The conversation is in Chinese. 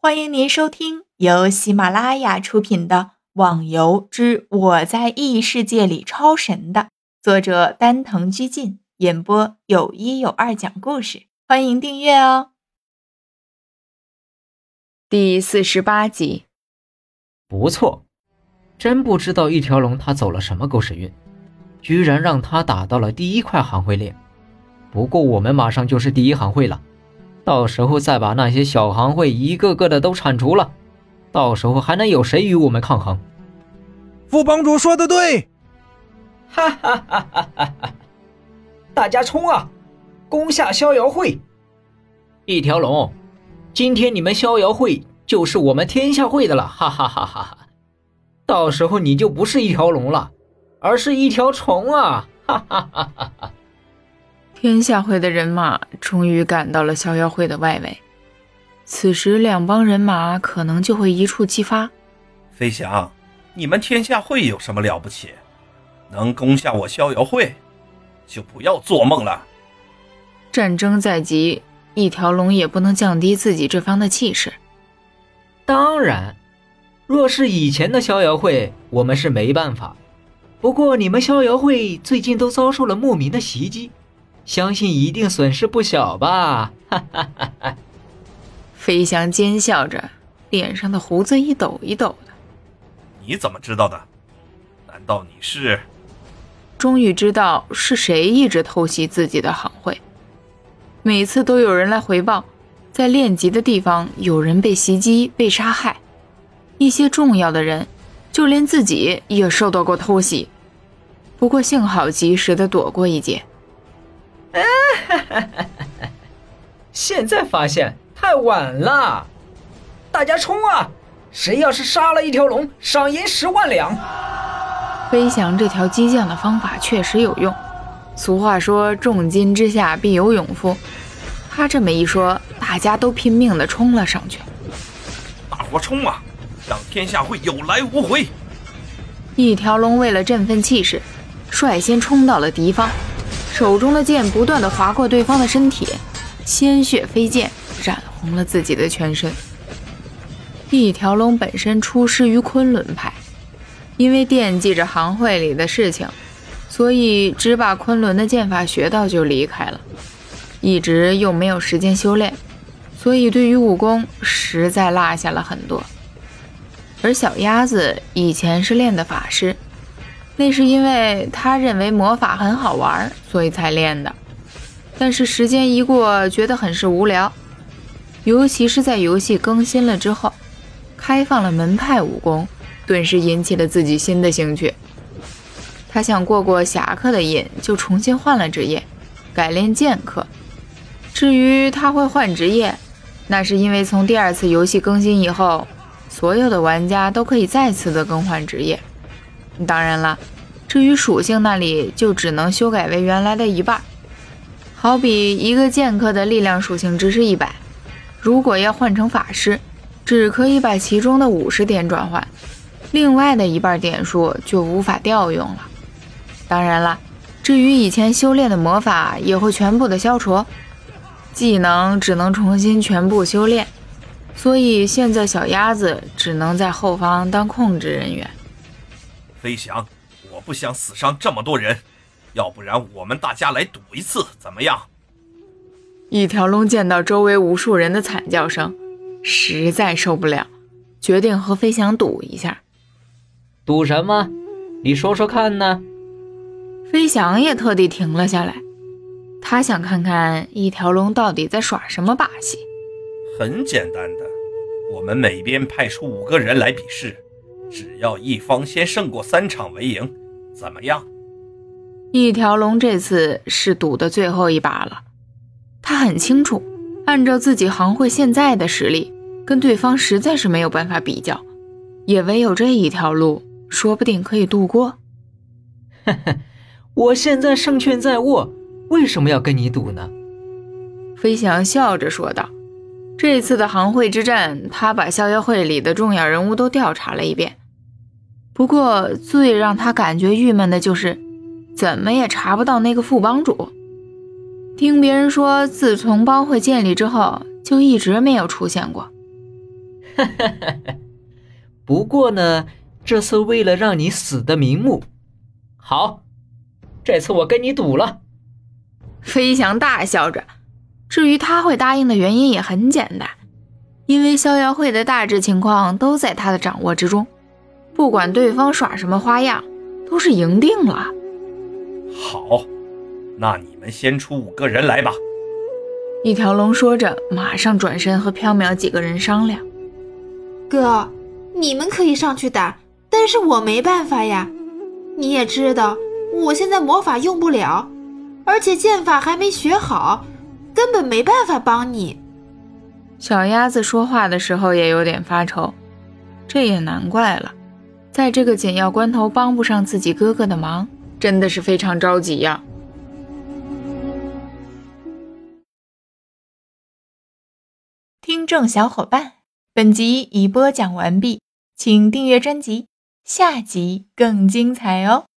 欢迎您收听由喜马拉雅出品的《网游之我在异世界里超神》的作者丹藤居进演播，有一有二讲故事。欢迎订阅哦。第四十八集，不错，真不知道一条龙他走了什么狗屎运，居然让他打到了第一块行会链。不过我们马上就是第一行会了。到时候再把那些小行会一个个的都铲除了，到时候还能有谁与我们抗衡？副帮主说的对，哈哈哈哈哈哈！大家冲啊，攻下逍遥会！一条龙，今天你们逍遥会就是我们天下会的了，哈哈哈哈哈！到时候你就不是一条龙了，而是一条虫啊，哈哈哈哈哈！天下会的人马终于赶到了逍遥会的外围，此时两帮人马可能就会一触即发。飞翔，你们天下会有什么了不起？能攻下我逍遥会，就不要做梦了。战争在即，一条龙也不能降低自己这方的气势。当然，若是以前的逍遥会，我们是没办法。不过你们逍遥会最近都遭受了莫名的袭击。相信一定损失不小吧！哈哈哈哈飞翔奸笑着，脸上的胡子一抖一抖的。你怎么知道的？难道你是？终于知道是谁一直偷袭自己的行会。每次都有人来回报，在练级的地方有人被袭击、被杀害，一些重要的人，就连自己也受到过偷袭。不过幸好及时的躲过一劫。现在发现太晚了，大家冲啊！谁要是杀了一条龙，赏银十万两。飞翔这条激将的方法确实有用。俗话说“重金之下必有勇夫”，他这么一说，大家都拼命的冲了上去。大伙冲啊！让天下会有来无回！一条龙为了振奋气势，率先冲到了敌方。手中的剑不断的划过对方的身体，鲜血飞溅，染红了自己的全身。一条龙本身出师于昆仑派，因为惦记着行会里的事情，所以只把昆仑的剑法学到就离开了，一直又没有时间修炼，所以对于武功实在落下了很多。而小鸭子以前是练的法师。那是因为他认为魔法很好玩，所以才练的。但是时间一过，觉得很是无聊。尤其是在游戏更新了之后，开放了门派武功，顿时引起了自己新的兴趣。他想过过侠客的瘾，就重新换了职业，改练剑客。至于他会换职业，那是因为从第二次游戏更新以后，所有的玩家都可以再次的更换职业。当然了，至于属性那里就只能修改为原来的一半。好比一个剑客的力量属性值是一百，如果要换成法师，只可以把其中的五十点转换，另外的一半点数就无法调用了。当然了，至于以前修炼的魔法也会全部的消除，技能只能重新全部修炼。所以现在小鸭子只能在后方当控制人员。飞翔，我不想死伤这么多人，要不然我们大家来赌一次，怎么样？一条龙见到周围无数人的惨叫声，实在受不了，决定和飞翔赌一下。赌什么？你说说看呢？飞翔也特地停了下来，他想看看一条龙到底在耍什么把戏。很简单的，我们每边派出五个人来比试。只要一方先胜过三场为赢，怎么样？一条龙这次是赌的最后一把了。他很清楚，按照自己行会现在的实力，跟对方实在是没有办法比较，也唯有这一条路，说不定可以度过。呵呵，我现在胜券在握，为什么要跟你赌呢？飞翔笑着说道。这次的行会之战，他把逍遥会里的重要人物都调查了一遍。不过，最让他感觉郁闷的就是，怎么也查不到那个副帮主。听别人说，自从帮会建立之后，就一直没有出现过。不过呢，这次为了让你死的瞑目，好，这次我跟你赌了。飞翔大笑着。至于他会答应的原因也很简单，因为逍遥会的大致情况都在他的掌握之中，不管对方耍什么花样，都是赢定了。好，那你们先出五个人来吧。一条龙说着，马上转身和缥缈几个人商量：“哥，你们可以上去打，但是我没办法呀。你也知道，我现在魔法用不了，而且剑法还没学好。”根本没办法帮你。小鸭子说话的时候也有点发愁，这也难怪了，在这个紧要关头帮不上自己哥哥的忙，真的是非常着急呀。听众小伙伴，本集已播讲完毕，请订阅专辑，下集更精彩哦。